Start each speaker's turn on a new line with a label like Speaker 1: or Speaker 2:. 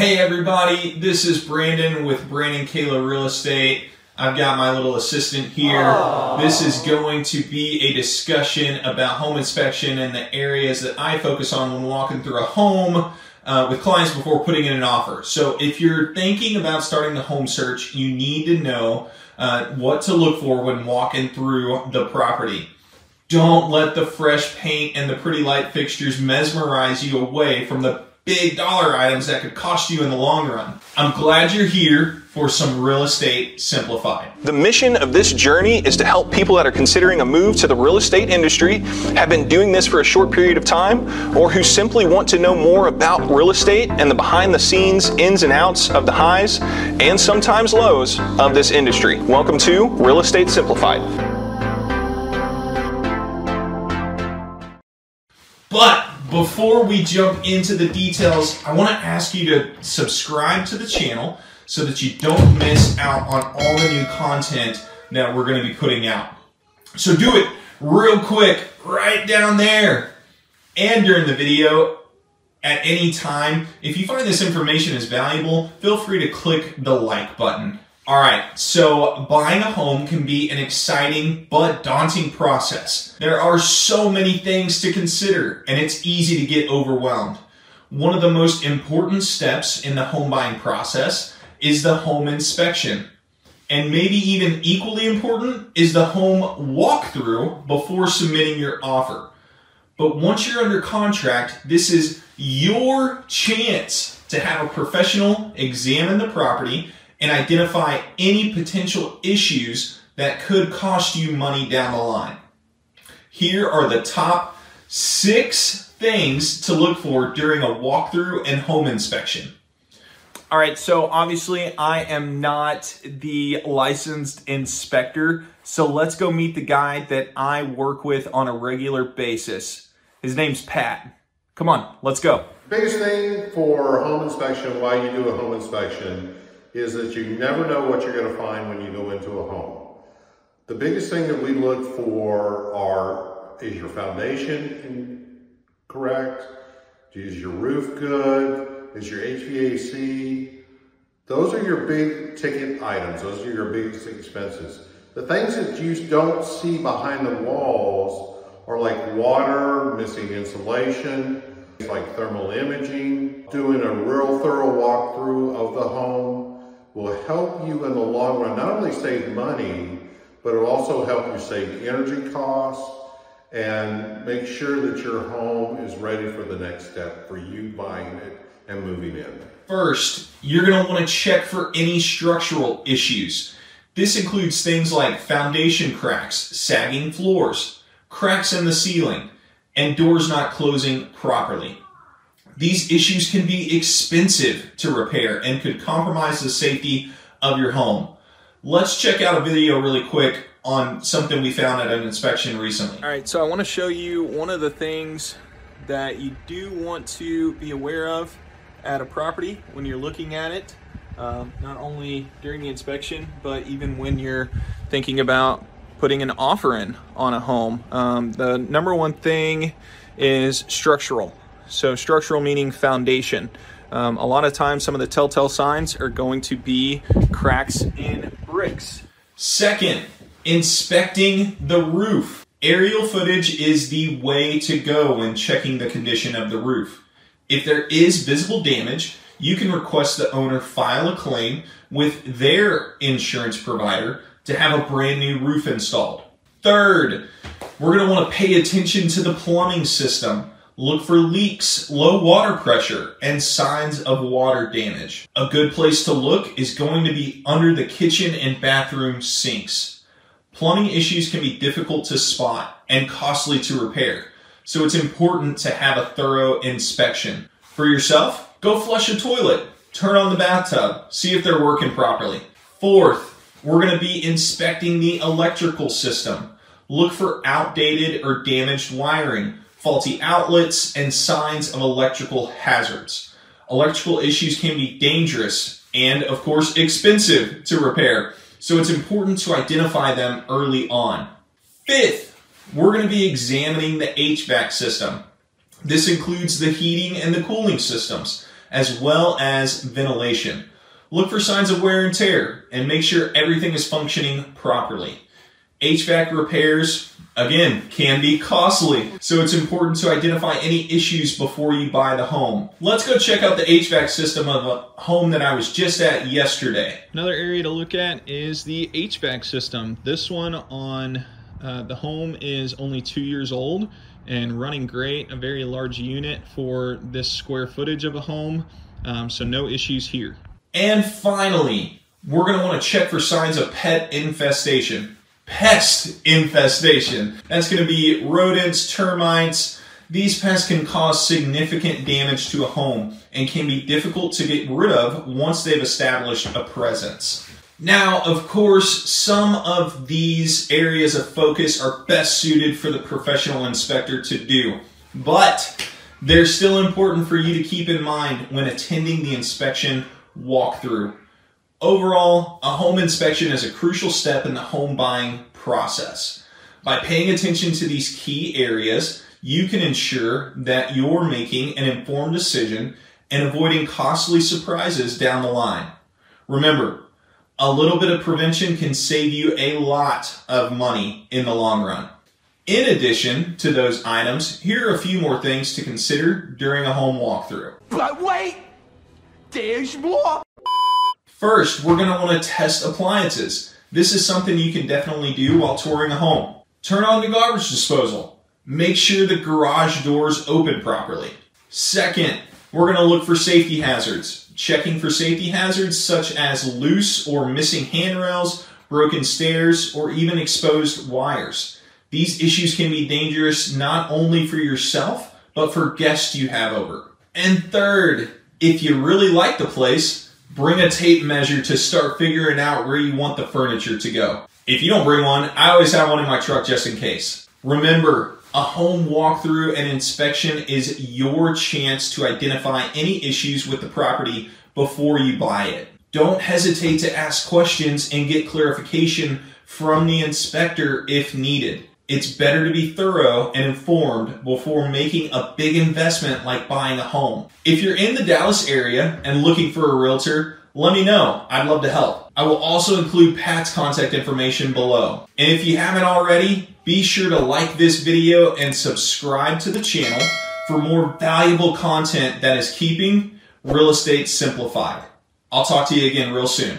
Speaker 1: Hey everybody, this is Brandon with Brandon Kahla Real Estate. I've got my little assistant here. Aww. This is going to be a discussion about home inspection and the areas that I focus on when walking through a home uh, with clients before putting in an offer. So if you're thinking about starting the home search, you need to know uh, what to look for when walking through the property. Don't let the fresh paint and the pretty light fixtures mesmerize you away from the big dollar items that could cost you in the long run. I'm glad you're here for some real estate simplified.
Speaker 2: The mission of this journey is to help people that are considering a move to the real estate industry, have been doing this for a short period of time, or who simply want to know more about real estate and the behind the scenes ins and outs of the highs and sometimes lows of this industry. Welcome to Real Estate Simplified.
Speaker 1: But before we jump into the details, I want to ask you to subscribe to the channel so that you don't miss out on all the new content that we're going to be putting out. So do it real quick right down there and during the video at any time. If you find this information is valuable, feel free to click the like button. All right, so buying a home can be an exciting but daunting process. There are so many things to consider, and it's easy to get overwhelmed. One of the most important steps in the home buying process is the home inspection. And maybe even equally important is the home walkthrough before submitting your offer. But once you're under contract, this is your chance to have a professional examine the property and identify any potential issues that could cost you money down the line. Here are the top six things to look for during a walkthrough and home inspection. All right, so obviously I am not the licensed inspector, so let's go meet the guy that I work with on a regular basis. His name's Pat. Come on, let's go.
Speaker 3: Biggest thing for home inspection, why you do a home inspection, is that you never know what you're going to find when you go into a home. The biggest thing that we look for are, is your foundation correct? Is your roof good? Is your HVAC? Those are your big ticket items. Those are your biggest expenses. The things that you don't see behind the walls are like water, missing insulation, like thermal imaging, doing a real thorough walkthrough of the home, will help you in the long run not only save money, but it'll also help you save energy costs and make sure that your home is ready for the next step for you buying it and moving in.
Speaker 1: First, you're going to want to check for any structural issues. This includes things like foundation cracks, sagging floors, cracks in the ceiling, and doors not closing properly. These issues can be expensive to repair and could compromise the safety of your home. Let's check out a video really quick on something we found at an inspection recently.
Speaker 2: All right, so I want to show you one of the things that you do want to be aware of at a property when you're looking at it, um, not only during the inspection, but even when you're thinking about putting an offer in on a home. Um, the number one thing is structural. So structural meaning foundation. Um, a lot of times, some of the telltale signs are going to be cracks in bricks.
Speaker 1: Second, inspecting the roof. Aerial footage is the way to go when checking the condition of the roof. If there is visible damage, you can request the owner file a claim with their insurance provider to have a brand new roof installed. Third, we're going to want to pay attention to the plumbing system. Look for leaks, low water pressure, and signs of water damage. A good place to look is going to be under the kitchen and bathroom sinks. Plumbing issues can be difficult to spot and costly to repair, so it's important to have a thorough inspection. For yourself, go flush a toilet, turn on the bathtub, see if they're working properly. Fourth, we're going to be inspecting the electrical system. Look for outdated or damaged wiring faulty outlets, and signs of electrical hazards. Electrical issues can be dangerous and, of course, expensive to repair, so it's important to identify them early on. Fifth, we're going to be examining the HVAC system. This includes the heating and the cooling systems, as well as ventilation. Look for signs of wear and tear and make sure everything is functioning properly. HVAC repairs, again, can be costly, so it's important to identify any issues before you buy the home. Let's go check out the HVAC system of a home that I was just at yesterday.
Speaker 2: Another area to look at is the HVAC system. This one on uh, the home is only two years old and running great, a very large unit for this square footage of a home, um, so no issues here.
Speaker 1: And finally, we're going to want to check for signs of pet infestation pest infestation. That's going to be rodents, termites. These pests can cause significant damage to a home and can be difficult to get rid of once they've established a presence. Now, of course, some of these areas of focus are best suited for the professional inspector to do, but they're still important for you to keep in mind when attending the inspection walkthrough. Overall, a home inspection is a crucial step in the home buying process. By paying attention to these key areas, you can ensure that you're making an informed decision and avoiding costly surprises down the line. Remember, a little bit of prevention can save you a lot of money in the long run. In addition to those items, here are a few more things to consider during a home walkthrough.
Speaker 4: But wait, there's more.
Speaker 1: First, we're going to want to test appliances. This is something you can definitely do while touring a home. Turn on the garbage disposal. Make sure the garage doors open properly. Second, we're going to look for safety hazards. Checking for safety hazards such as loose or missing handrails, broken stairs, or even exposed wires. These issues can be dangerous not only for yourself, but for guests you have over. And third, if you really like the place, Bring a tape measure to start figuring out where you want the furniture to go. If you don't bring one, I always have one in my truck just in case. Remember, a home walkthrough and inspection is your chance to identify any issues with the property before you buy it. Don't hesitate to ask questions and get clarification from the inspector if needed. It's better to be thorough and informed before making a big investment like buying a home. If you're in the Dallas area and looking for a realtor, let me know. I'd love to help. I will also include Pat's contact information below. And if you haven't already, be sure to like this video and subscribe to the channel for more valuable content that is keeping real estate simplified. I'll talk to you again real soon.